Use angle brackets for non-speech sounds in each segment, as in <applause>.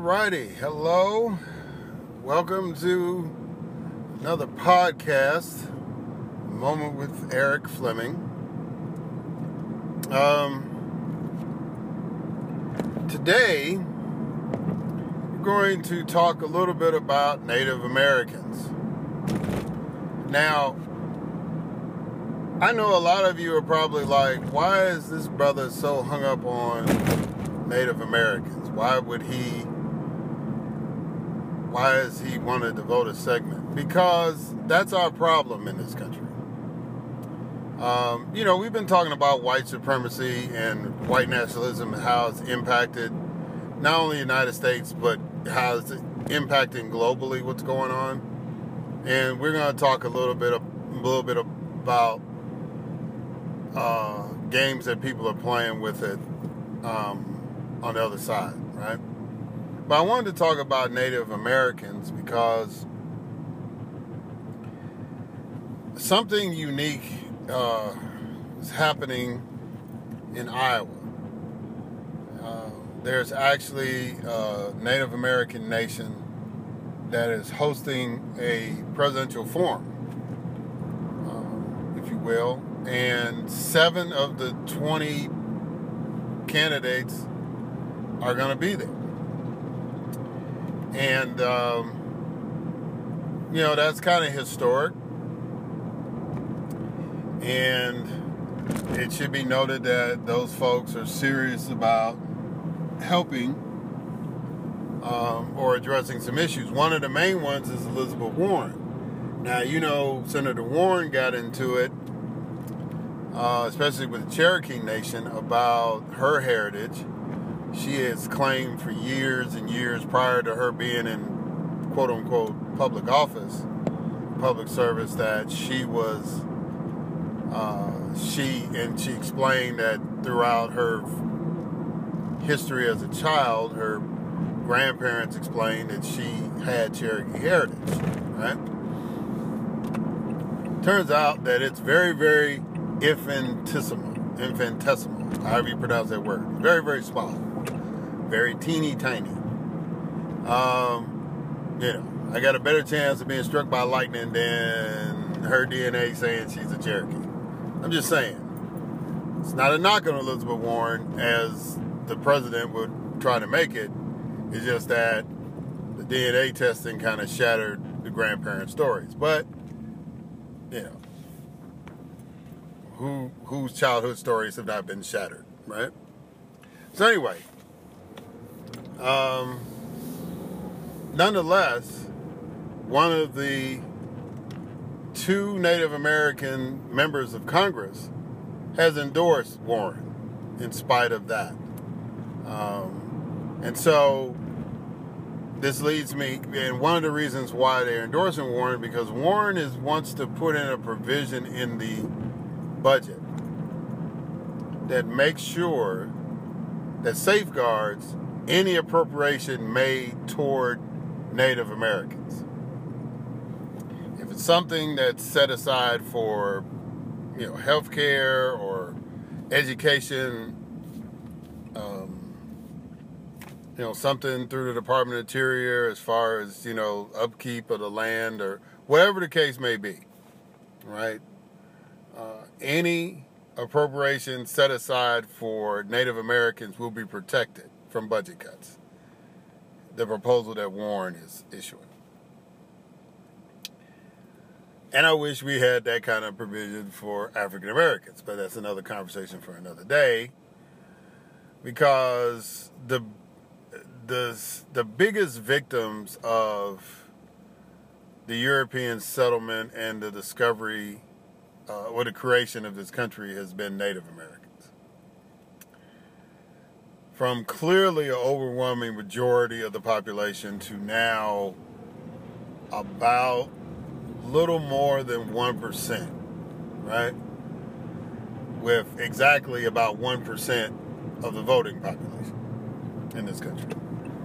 Alrighty, hello. Welcome to another podcast, Moment with Erik Fleming. Um, today, we're going to talk a little bit about Native Americans. Now, I know a lot of you are probably like, why is this brother so hung up on Native Americans? Why would he why does he want to devote a segment? Because that's our problem in this country. Um, you know, we've been talking about white supremacy and white nationalism and how it's impacted not only the United States, but how it's impacting globally what's going on. And we're going to talk a little bit, a little bit about uh, games that people are playing with it um, on the other side? But I wanted to talk about Native Americans because something unique uh, is happening in Iowa. Uh, there's actually a Native American nation that is hosting a presidential forum, uh, if you will, and seven of the 20 candidates are going to be there. And, um, you know, that's kind of historic. And it should be noted that those folks are serious about helping um, or addressing some issues. One of the main ones is Elizabeth Warren. Now, you know, Senator Warren got into it uh, especially with the Cherokee Nation, about her heritage. She has claimed for years and years prior to her being in quote unquote public office, public service, that she was, uh, she, and she explained that throughout her history as a child, her grandparents explained that she had Cherokee heritage, right? Turns out that it's very, very infinitesimal, infinitesimal, however you pronounce that word. Very, very small, very teeny tiny. Um, you know, I got a better chance of being struck by lightning than her DNA saying she's a Cherokee. I'm just saying. It's not a knock on Elizabeth Warren as the president would try to make it. It's just that the DNA testing kind of shattered the grandparents' stories. But, you know, who whose childhood stories have not been shattered, right? So anyway, um, nonetheless, one of the two Native American members of Congress has endorsed Warren in spite of that. Um, and so this leads me, and one of the reasons why they're endorsing Warren, because Warren is wants to put in a provision in the budget that makes sure that safeguards any appropriation made toward Native Americans. If it's something that's set aside for, you know, health care or education, um, you know, something through the Department of Interior as far as, you know, upkeep of the land or whatever the case may be, right? Uh, any appropriation set aside for Native Americans will be protected from budget cuts. The proposal that Warren is issuing. And I wish we had that kind of provision for African Americans, but that's another conversation for another day. Because the the the biggest victims of the European settlement and the discovery uh, or the creation of this country has been Native Americans. From clearly an overwhelming majority of the population to now about little more than 1%, right? With exactly about 1% of the voting population in this country.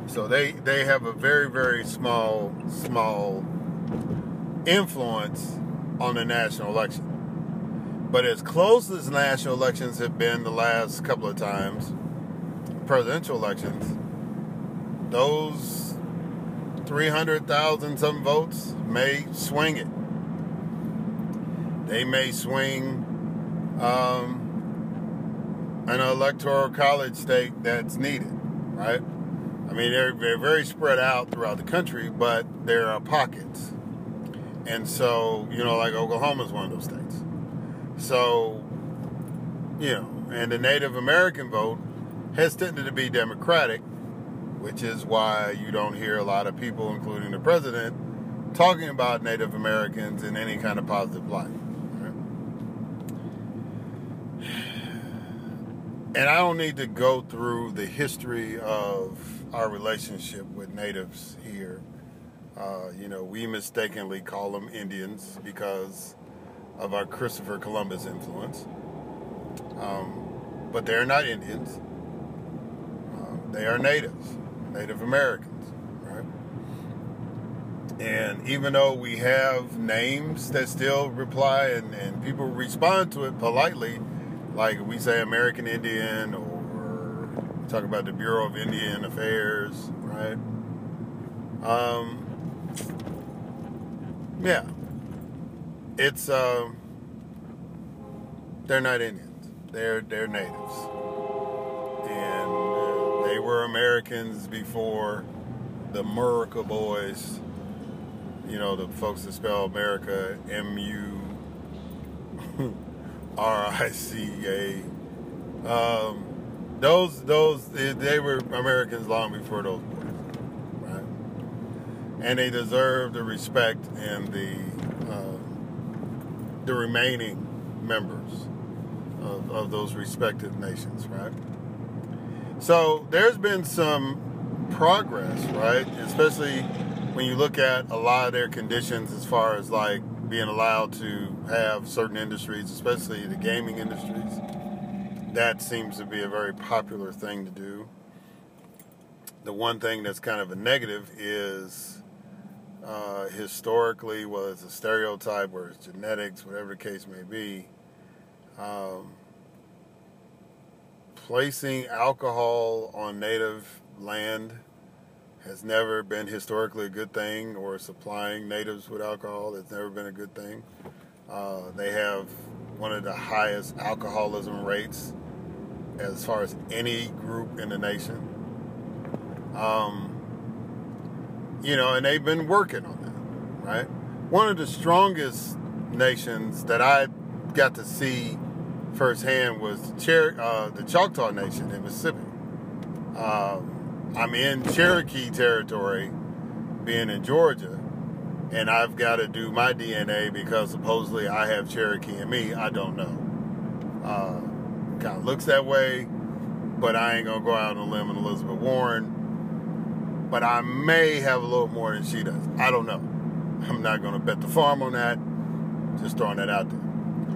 So they, they have a very, very small, small influence on the national election. But as close as national elections have been the last couple of times, presidential elections, those 300,000 some votes may swing it. They may swing um, an electoral college state that's needed, right? I mean, they're, they're very spread out throughout the country, but there are pockets. And so, you know, like Oklahoma is one of those states. So, you know, and the Native American vote has tended to be Democratic, which is why you don't hear a lot of people, including the president, talking about Native Americans in any kind of positive light. <sighs> And I don't need to go through the history of our relationship with natives here. Uh, you know, we mistakenly call them Indians because of our Christopher Columbus influence. Um, but they're not Indians. They are natives, Native Americans, right? And even though we have names that still reply and, and people respond to it politely, like we say American Indian or talk about the Bureau of Indian Affairs, right? Um, yeah, it's um, they're not Indians. They're they're natives, and they were Americans before the America boys. You know the folks that spell America M U R I C A. Um, those those they, they were Americans long before those boys, right? And they deserve the respect and the uh, the remaining members of, of those respected nations, right? So there's been some progress, right? Especially when you look at a lot of their conditions as far as like being allowed to have certain industries, especially the gaming industries. That seems to be a very popular thing to do. The one thing that's kind of a negative is uh, historically, well, it's a stereotype or it's genetics, whatever the case may be, um, placing alcohol on native land has never been historically a good thing, or supplying natives with alcohol has never been a good thing. Uh, they have one of the highest alcoholism rates as far as any group in the nation. Um, you know, and they've been working on that, right? One of the strongest nations that I got to see firsthand was Cher- uh, the Choctaw Nation in Mississippi. Um, I'm in Cherokee territory, being in Georgia, and I've got to do my DNA because supposedly I have Cherokee in me. I don't know. Uh, kind of looks that way, but I ain't gonna go out on a limb on Elizabeth Warren. But I may have a little more than she does. I don't know. I'm not gonna bet the farm on that. Just throwing that out there.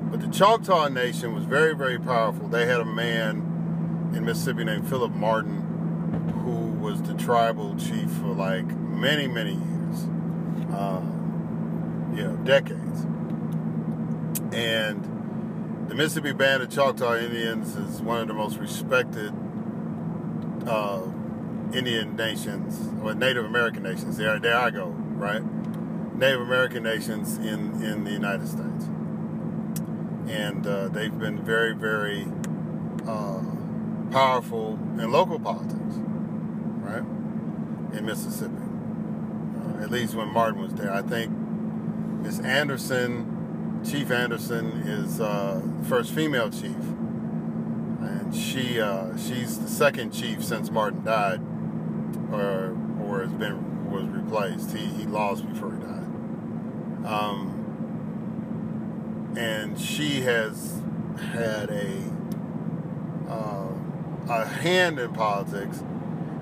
But the Choctaw Nation was very, very powerful. They had a man in Mississippi named Philip Martin who was the tribal chief for like many, many years. Uh, you know, decades. And the Mississippi Band of Choctaw Indians is one of the most respected uh, Indian nations, or Native American nations. There, there I go, right? Native American nations in, in the United States. And uh, they've been very, very uh, powerful in local politics right? In Mississippi. Uh, at least when Martin was there. I think Miss Anderson, Chief Anderson, is uh, first female chief. And she uh, she's the second chief since Martin died, or or has been was replaced. He he lost before he died. Um, and she has had a uh, a hand in politics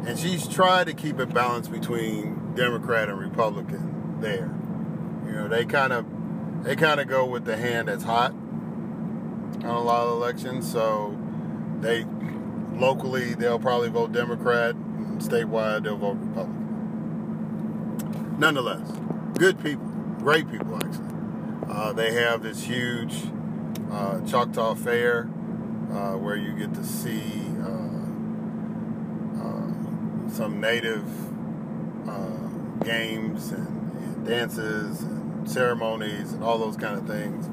and she's tried to keep it balanced between Democrat and Republican there. You know, they kind of they kind of go with the hand that's hot on a lot of elections. So they locally they'll probably vote Democrat, and statewide they'll vote Republican. Nonetheless, good people, great people actually. Uh, they have this huge uh, Choctaw Fair uh, where you get to see some native uh, games and, and dances and ceremonies and all those kind of things.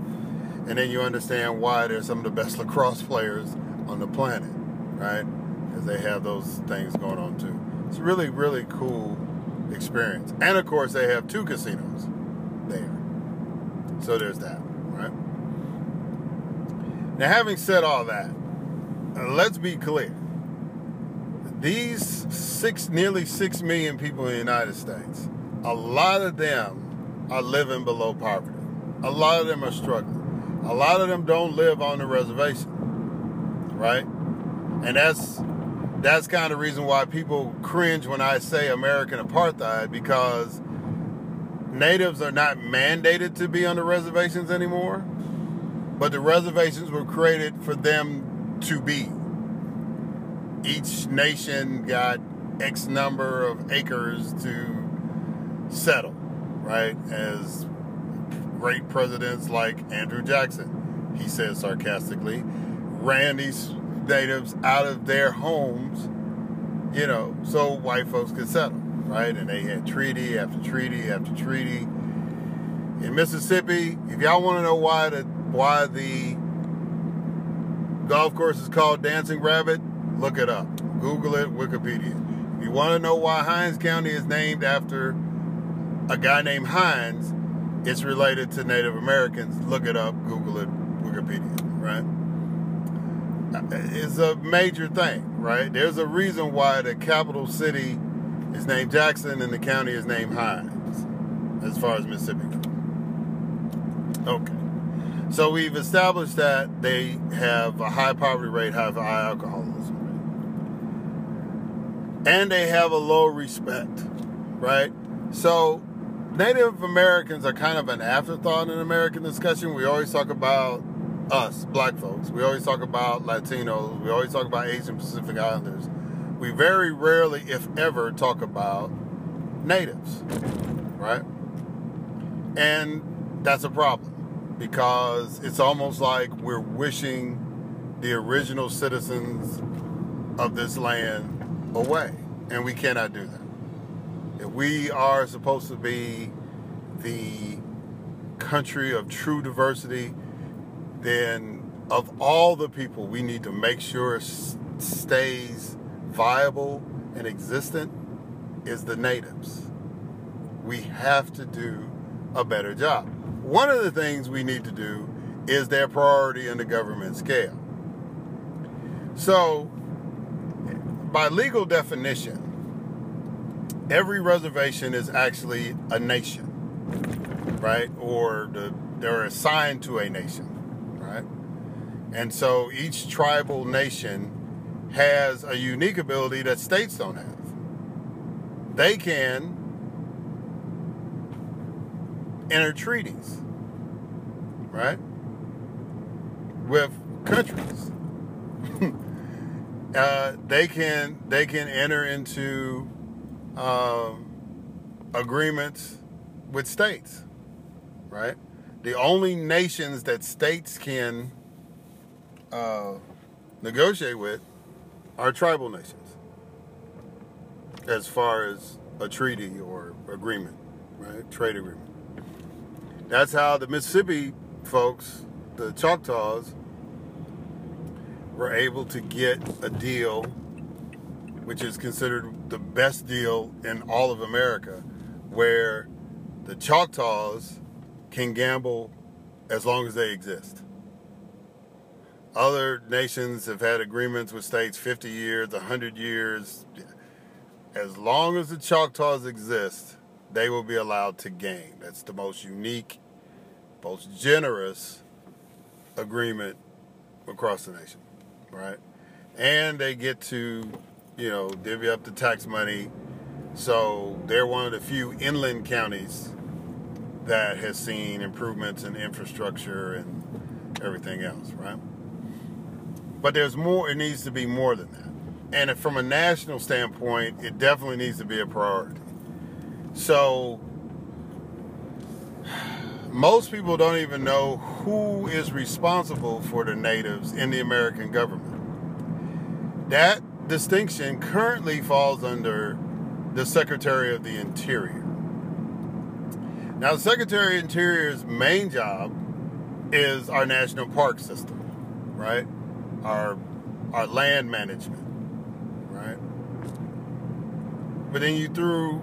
And then you understand why they're some of the best <laughs> lacrosse players on the planet, right? Because they have those things going on too. It's a really, really cool experience. And of course, they have two casinos. So there's that, right? Now, having said all that, uh, let's be clear. These six, nearly six million people in the United States, a lot of them are living below poverty. A lot of them are struggling. A lot of them don't live on the reservation, right? And that's that's kind of the reason why people cringe when I say American apartheid because natives are not mandated to be on the reservations anymore, but the reservations were created for them to be. Each nation got X number of acres to settle, right? As great presidents like Andrew Jackson, he says sarcastically, ran these natives out of their homes, you know, so white folks could settle, right? And they had treaty after treaty after treaty. In Mississippi, if y'all want to know why the why the golf course is called Dancing Rabbit, look it up. Google it, Wikipedia. If you want to know why Hinds County is named after a guy named Hinds, it's related to Native Americans. Look it up, Google it, Wikipedia, right? Uh, is a major thing, right? There's a reason why the capital city is named Jackson and the county is named Hinds, as far as Mississippi. Okay. So we've established that they have a high poverty rate, high, high alcoholism rate. And they have a low respect, right? So Native Americans are kind of an afterthought in American discussion. We always talk about us, black folks. We always talk about Latinos. We always talk about Asian Pacific Islanders. We very rarely, if ever, talk about natives, right? And that's a problem because it's almost like we're wishing the original citizens of this land away. And we cannot do that. If we are supposed to be the country of true diversity, then of all the people we need to make sure stays viable and existent is the natives. We have to do a better job. One of the things we need to do is their priority in the government scale. So, by legal definition, every reservation is actually a nation, right? Or the, they're assigned to a nation right? And so each tribal nation has a unique ability that states don't have. They can enter treaties, right? With countries. <laughs> uh, they can they can enter into um, agreements with states, right? the only nations that states can uh, negotiate with are tribal nations as far as a treaty or agreement, right? Trade agreement. That's how the Mississippi folks, the Choctaws, were able to get a deal, which is considered the best deal in all of America, where the Choctaws can gamble as long as they exist. Other nations have had agreements with states 50 years, 100 years. As long as the Choctaws exist, they will be allowed to game. That's the most unique, most generous agreement across the nation, right? And they get to, you know, divvy up the tax money. So they're one of the few inland counties that has seen improvements in infrastructure and everything else, right? But there's more, it needs to be more than that. And from a national standpoint, it definitely needs to be a priority. So, most people don't even know who is responsible for the natives in the American government. That distinction currently falls under the Secretary of the Interior. Now, the Secretary of Interior's main job is our national park system, right? Our our land management, right? But then you threw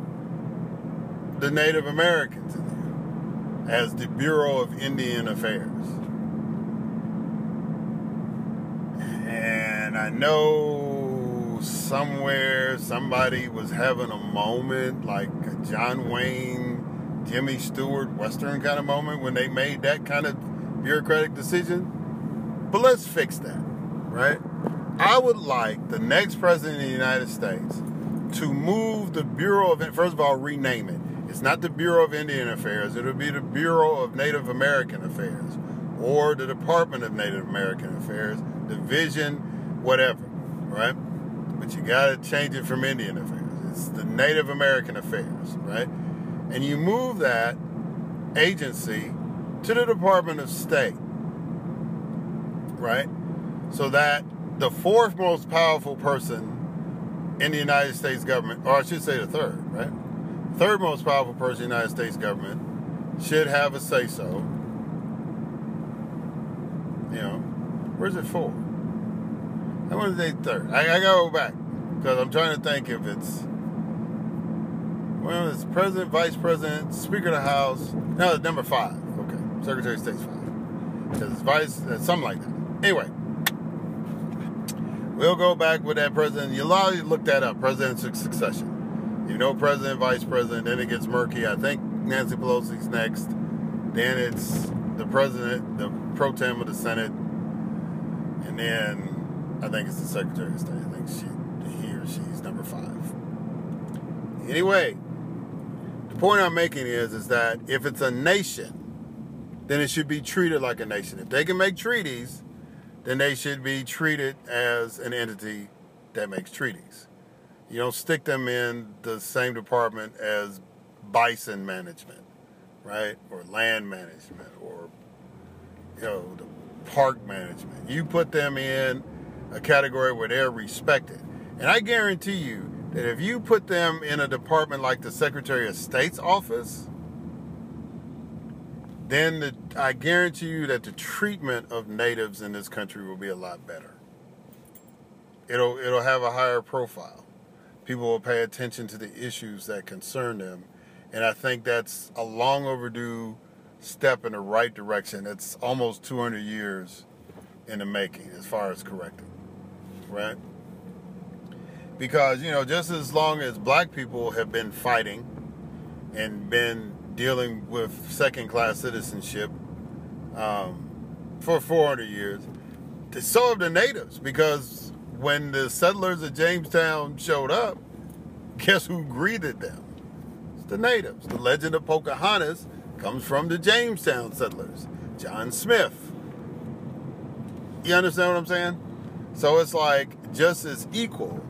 the Native Americans in there as the Bureau of Indian Affairs. And I know somewhere somebody was having a moment like a John Wayne, Jimmy Stewart Western kind of moment when they made that kind of bureaucratic decision. But let's fix that, right? I would like the next president of the United States to move the Bureau of, first of all, rename it. It's not the Bureau of Indian Affairs, it'll be the Bureau of Native American Affairs or the Department of Native American Affairs, Division, whatever, right? But you got to change it from Indian Affairs. It's the Native American Affairs, right? And you move that agency to the Department of State, right? So that the fourth most powerful person in the United States government, or I should say the third, right? Third most powerful person in the United States government should have a say so. You know, where's it for? I want to say third. I, I gotta go back because I'm trying to think if it's well, it's president, vice president, speaker of the house. No, number five. Okay, secretary of state's five. Because it's vice, something like that. Anyway, we'll go back with that president. You'll always look that up. Presidential succession. You know, president, vice president. Then it gets murky. I think Nancy Pelosi's next. Then it's the president, the pro tem of the Senate, and then I think it's the Secretary of State. I think she, he or she's number five. Anyway, the point I'm making is, is that if it's a nation, then it should be treated like a nation. If they can make treaties, then they should be treated as an entity that makes treaties. You don't stick them in the same department as bison management, right? Or land management, or you know, the park management. You put them in a category where they're respected. And I guarantee you that if you put them in a department like the Secretary of State's office, then the, I guarantee you that the treatment of natives in this country will be a lot better. It'll it'll have a higher profile. People will pay attention to the issues that concern them, and I think that's a long overdue step in the right direction. It's almost 200 years in the making as far as correcting right? Because, you know, just as long as black people have been fighting and been dealing with second class citizenship um, for 400 years, so have the natives. Because when the settlers of Jamestown showed up, guess who greeted them? It's the natives. The legend of Pocahontas comes from the Jamestown settlers, John Smith. You understand what I'm saying? So it's like just as equal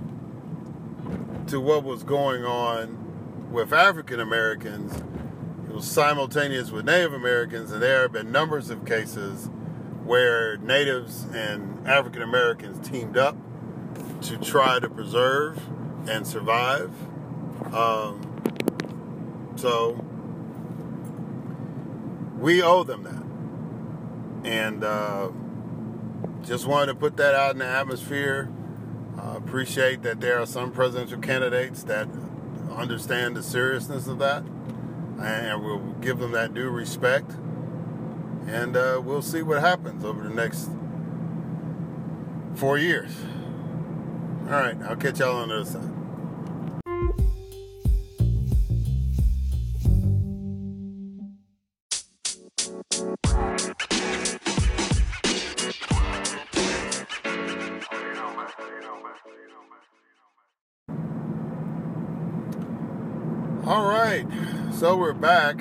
to what was going on with African Americans. It was simultaneous with Native Americans, and there have been numbers of cases where natives and African Americans teamed up to try to preserve and survive. Um, so we owe them that. And uh, just wanted to put that out in the atmosphere. Uh, appreciate that there are some presidential candidates that understand the seriousness of that, and we'll give them that due respect. And uh, we'll see what happens over the next four years. All right, I'll catch y'all on the other side. So we're back.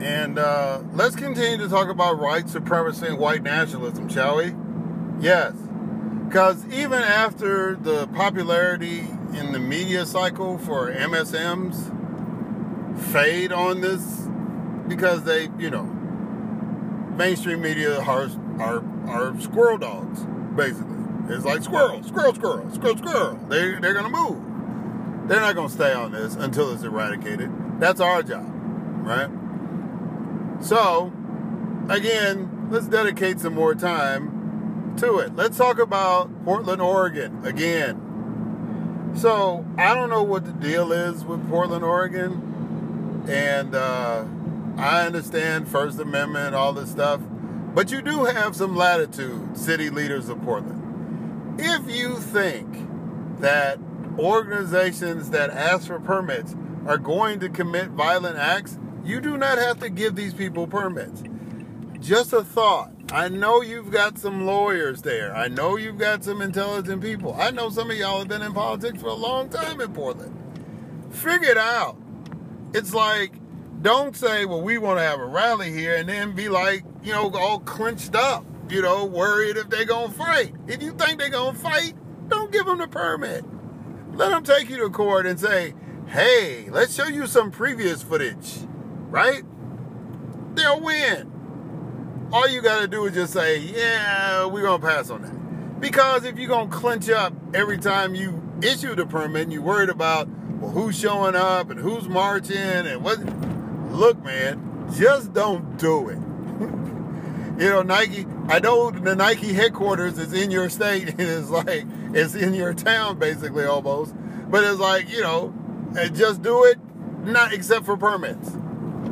And uh, let's continue to talk about white supremacy and white nationalism, shall we? Yes. Because even after the popularity in the media cycle for MSMs fade on this, because they, you know, mainstream media are, are, are squirrel dogs, basically. It's like squirrel, squirrel, squirrel, squirrel, squirrel. They, they're going to move. They're not going to stay on this until it's eradicated. That's our job, right? So, again, let's dedicate some more time to it. Let's talk about Portland, Oregon again. So, I don't know what the deal is with Portland, Oregon. And uh, I understand First Amendment, all this stuff. But you do have some latitude, city leaders of Portland. If you think that organizations that ask for permits are going to commit violent acts, you do not have to give these people permits. Just a thought. I know you've got some lawyers there. I know you've got some intelligent people. I know some of y'all have been in politics for a long time in Portland. Figure it out. It's like, don't say, well, we want to have a rally here and then be like, you know, all clenched up, you know, worried if they're going to fight. If you think they're going to fight, don't give them the permit. Let them take you to court and say, hey, let's show you some previous footage right? They'll win. All you got to do is just say, yeah, we're going to pass on that. Because if you're going to clinch up every time you issue the permit and you're worried about, well, who's showing up and who's marching and what, look, man, just don't do it. You know, Nike, I know the Nike headquarters is in your state and <laughs> it's like, it's in your town basically almost. But it's like, you know, just do it, not except for permits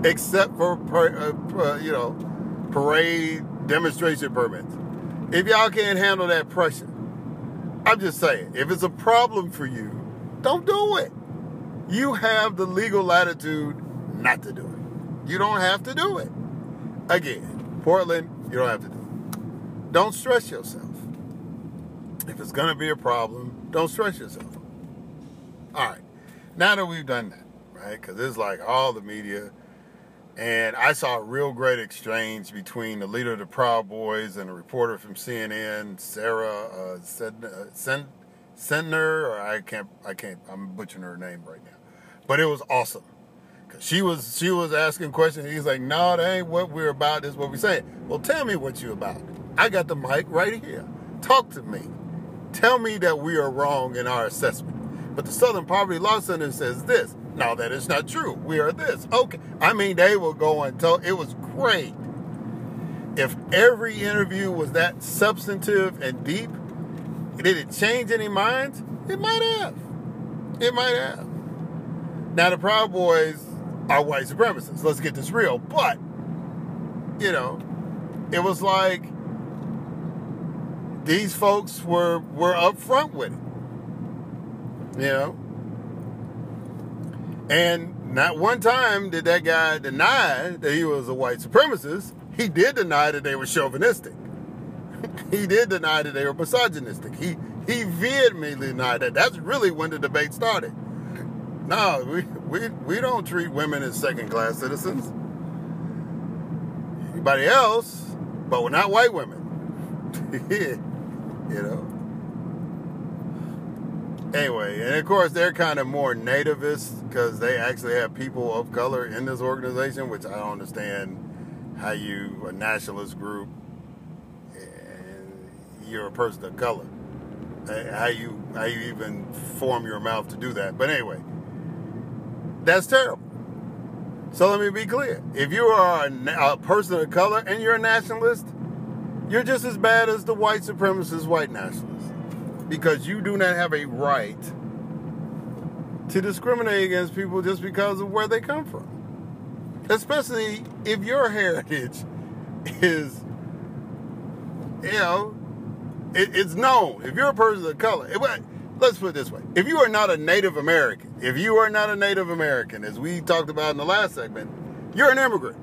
except for uh, you know parade demonstration permits. If y'all can't handle that pressure, I'm just saying, if it's a problem for you, don't do it. You have the legal latitude not to do it. You don't have to do it. Again, Portland, you don't have to do it. Don't stress yourself. If it's going to be a problem, don't stress yourself. All right. Now that we've done that, right? Because it's like all the media and I saw a real great exchange between the leader of the Proud Boys and a reporter from CNN, Sarah uh, Sen- Sendner, or I can't, I can't, I'm butchering her name right now, but it was awesome. She was, she was asking questions. He's like, "No, that ain't what we're about. This is what we're saying." Well, tell me what you about. I got the mic right here. Talk to me. Tell me that we are wrong in our assessment. But the Southern Poverty Law Center says this. No, that is not true. We are this. Okay. I mean, they will go and tell. It was great. If every interview was that substantive and deep, did it change any minds? It might have. It might have. Now, the Proud Boys are white supremacists. Let's get this real. But, you know, it was like these folks were were upfront with it. You know, and not one time did that guy deny that he was a white supremacist. He did deny that they were chauvinistic. <laughs> he did deny that they were misogynistic. He he vehemently denied that. That's really when the debate started. No, we, we, we don't treat women as second class citizens. Anybody else, but we're not white women. <laughs> you know? anyway, and of course they're kind of more nativist because they actually have people of color in this organization, which I don't understand how you a nationalist group you're a person of color. How you how you even form your mouth to do that? But anyway, that's terrible. So let me be clear: if you are a, a person of color and you're a nationalist, you're just as bad as the white supremacist white nationalist because you do not have a right to discriminate against people just because of where they come from. Especially if your heritage <laughs> is, you know, it, it's known. If you're a person of color, it, let's put it this way. If you are not a Native American, if you are not a Native American, as we talked about in the last segment, you're an immigrant.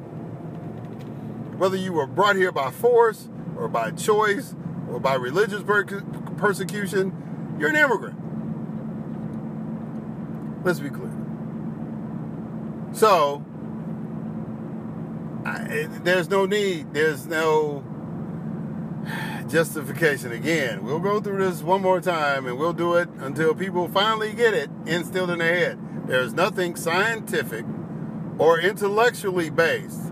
Whether you were brought here by force or by choice or by religious persecution, you're an immigrant. Let's be clear. So, I, there's no need, there's no justification. Again, we'll go through this one more time and we'll do it until people finally get it instilled in their head. There's nothing scientific or intellectually based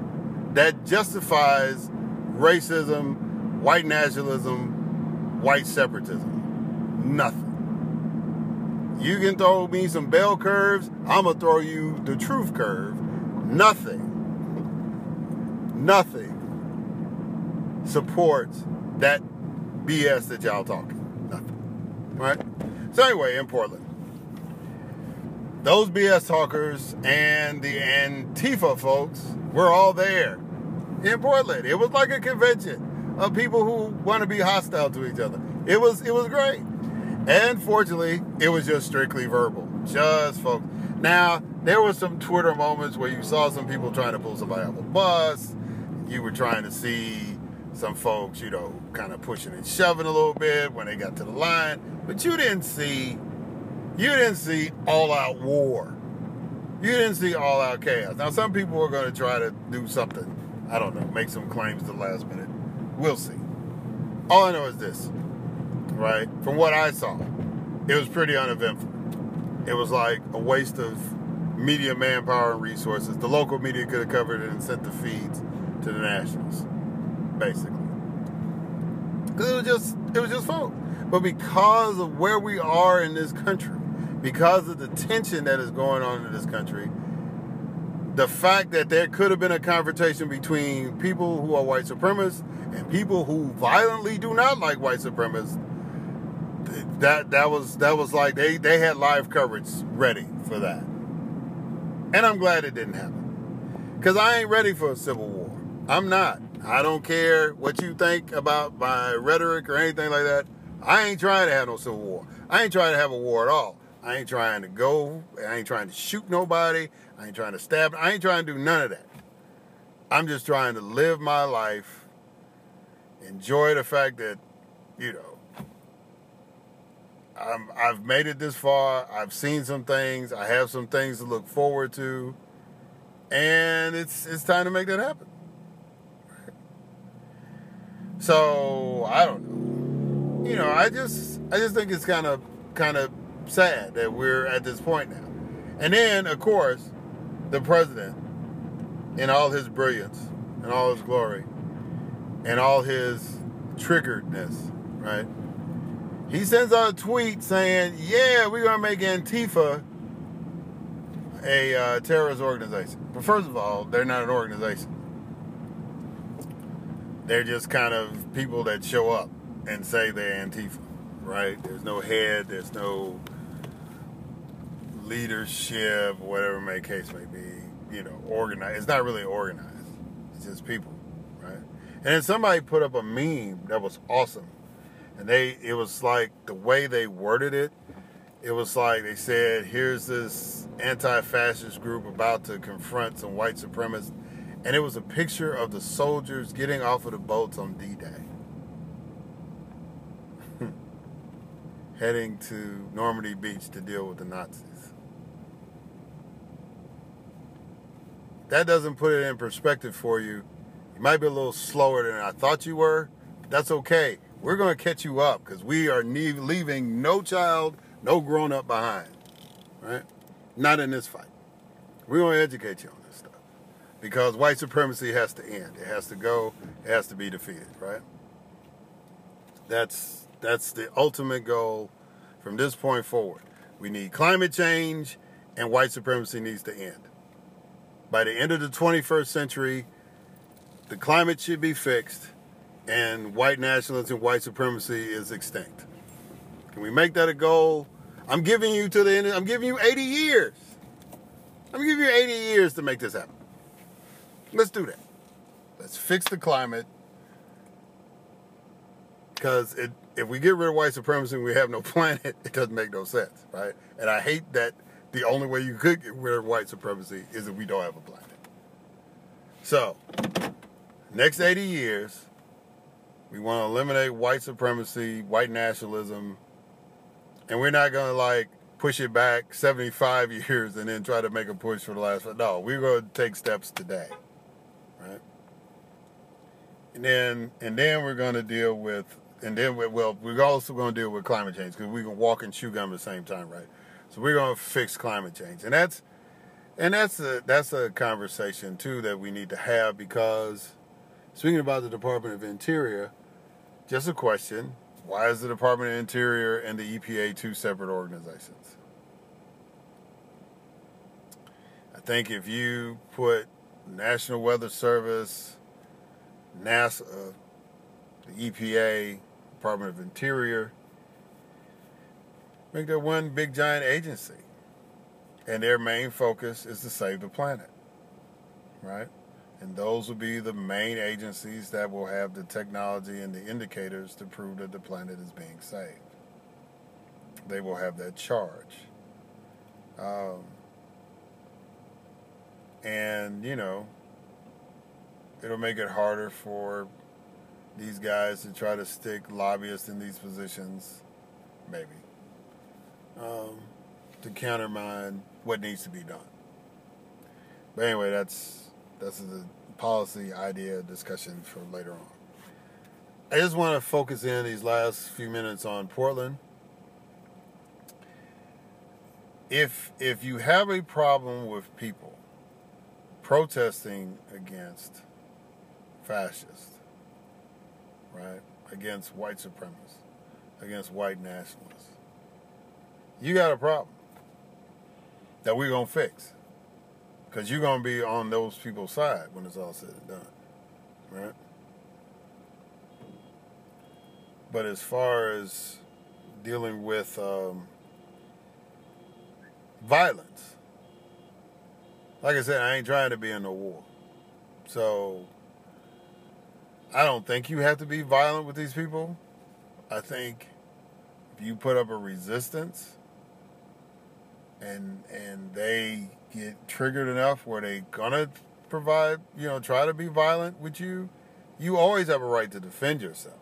that justifies racism, white nationalism, white separatism. Nothing. You can throw me some bell curves, I'm going to throw you the truth curve. Nothing. Nothing supports that BS that y'all talking. Nothing. Right? So anyway, in Portland, those BS talkers and the Antifa folks were all there in Portland. It was like a convention of people who want to be hostile to each other. It was it was great. And fortunately, it was just strictly verbal. Just folks. Now, there was some Twitter moments where you saw some people trying to pull somebody off a bus. You were trying to see some folks, you know, kind of pushing and shoving a little bit when they got to the line. But you didn't see you didn't see all out war. You didn't see all out chaos. Now some people are going to try to do something. I don't know, make some claims the last minute. We'll see. All I know is this right? From what I saw, it was pretty uneventful. It was like a waste of media manpower and resources. The local media could have covered it and sent the feeds to the nationals, basically. Because it was just it was just fun. But because of where we are in this country, because of the tension that is going on in this country, the fact that there could have been a confrontation between people who are white supremacists and people who violently do not like white supremacists that that was that was like they they had live coverage ready for that, and I'm glad it didn't happen because I ain't ready for a civil war. I'm not. I don't care what you think about my rhetoric or anything like that. I ain't trying to have no civil war. I ain't trying to have a war at all. I ain't trying to go. I ain't trying to shoot nobody. I ain't trying to stab. I ain't trying to do none of that. I'm just trying to live my life, enjoy the fact that, you know, I'm, I've made it this far. I've seen some things. I have some things to look forward to, and it's it's time to make that happen. So I don't know. You know, I just I just think it's kind of kind of sad that we're at this point now. And then, of course, the president, in all his brilliance and all his glory, and all his triggeredness, right? He sends out a tweet saying, "Yeah, we're gonna make Antifa a uh, terrorist organization." But first of all, they're not an organization. They're just kind of people that show up and say they're Antifa, right? There's no head. There's no leadership, whatever may case may be. You know, organized. It's not really organized. It's just people, right? And then somebody put up a meme that was awesome and they it was like the way they worded it it was like they said here's this anti-fascist group about to confront some white supremacists and it was a picture of the soldiers getting off of the boats on d-day <laughs> heading to normandy beach to deal with the nazis that doesn't put it in perspective for you you might be a little slower than i thought you were that's okay we're going to catch you up because we are leaving no child, no grown up behind. Right? Not in this fight. We're going to educate you on stuff because white supremacy has to end. It has to go. It has to be defeated. Right? That's that's the ultimate goal from this point forward. We need climate change, and white supremacy needs to end. By the end of the 21st century, the climate should be fixed and white nationalism, white supremacy is extinct. Can we make that a goal? I'm giving you to the end. I'm giving you 80 years. I'm giving you 80 years to make this happen. Let's do that. Let's fix the climate. Because if we get rid of white supremacy and we have no <laughs> planet, it doesn't make no sense, right? And I hate that the only way you could get rid of white supremacy is if we don't have a planet. So, next 80 years, we want to eliminate white supremacy, white nationalism, and we're not going to like push it back 75 <laughs> years and then try to make a push for the last. No, we're going to take steps today, right? And then and then we're going to deal with and then we, well we're also going to deal with climate change because we can walk and chew gum at the same time, right? So we're going to fix climate change, and that's and that's a that's a conversation too that we need to have because Speaking about the Department of Interior, just a question. Why is the Department of Interior and the EPA two separate organizations? I think if you put National Weather Service, NASA, the EPA, Department of Interior, make that one big giant agency. And their main focus is to save the planet. Right? And those will be the main agencies that will have the technology and the indicators to prove that the planet is being saved. They will have that charge. Um, and, you know, it'll make it harder for these guys to try to stick lobbyists in these positions, maybe, um, to countermine what needs to be done. But anyway, that's that's the policy idea discussion for later on. I just want to focus in these last few minutes on Portland. If if you have a problem with people protesting against fascists, right? Against white supremacists, against white nationalists, you got a problem that we're gonna fix. Because you're going to be on those people's side when it's all said and done. Right? But as far as dealing with um, violence, like I said, I ain't trying to be in no war. So I don't think you have to be violent with these people. I think if you put up a resistance and and they get triggered enough where they gonna provide, you know, try to be violent with you, you always have a right to defend yourself.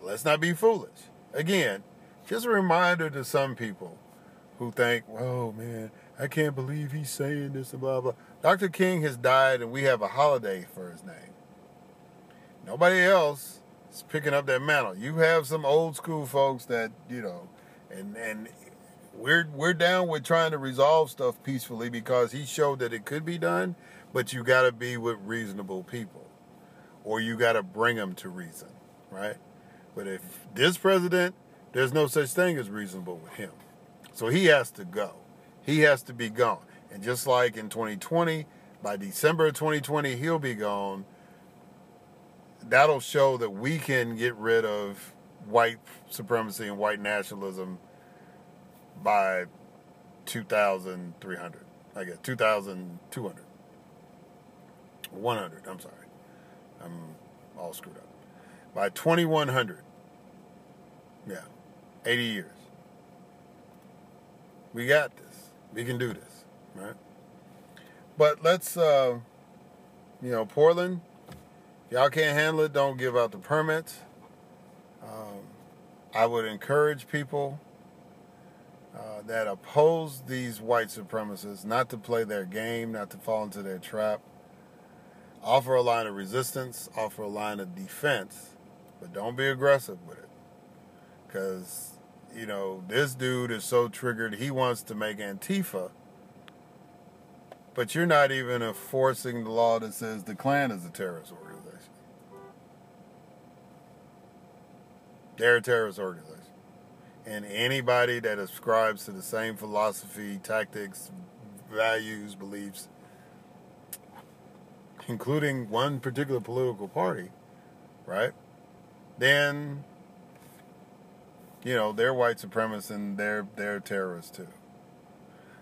Let's not be foolish. Again, just a reminder to some people who think, "Oh man, I can't believe he's saying this and blah blah." Dr. King has died, and we have a holiday for his name. Nobody else is picking up that mantle. You have some old school folks that you know, and and we're we're down with trying to resolve stuff peacefully because he showed that it could be done, but you got to be with reasonable people, or you got to bring them to reason, right? But if this president, there's no such thing as reasonable with him, so he has to go. He has to be gone, and just like in 2020, by December of 2020, he'll be gone. That'll show that we can get rid of white supremacy and white nationalism by 2,300. I guess 2,200. 100, I'm sorry. I'm all screwed up. By 2100. Yeah. 80 years. We got this. We can do this, right? But let's, uh, you know, Portland, y'all can't handle it, don't give out the permits. Um, I would encourage people uh, that oppose these white supremacists not to play their game, not to fall into their trap. Offer a line of resistance, offer a line of defense, but don't be aggressive with it. Because, you know, this dude is so triggered, he wants to make Antifa, but you're not even enforcing the law that says the Klan is a terrorist organization. They're a terrorist organization and anybody that ascribes to the same philosophy, tactics, values, beliefs, including one particular political party, right? Then you know, they're white supremacists and they're they're terrorists too.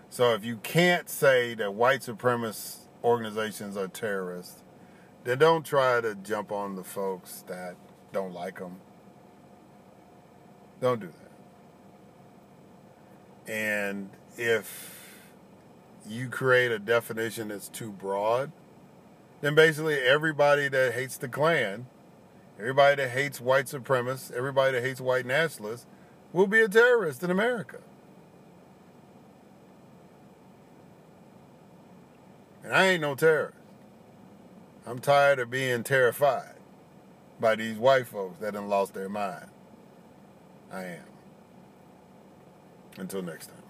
So if you can't say that white supremacist organizations are terrorists, then don't try to jump on the folks that don't like them. Don't do that. And if you create a definition that's too broad, then basically everybody that hates the Klan, everybody that hates white supremacists, everybody that hates white nationalists will be a terrorist in America. And I ain't no terrorist. I'm tired of being terrified by these white folks that have lost their mind. I am. Until next time.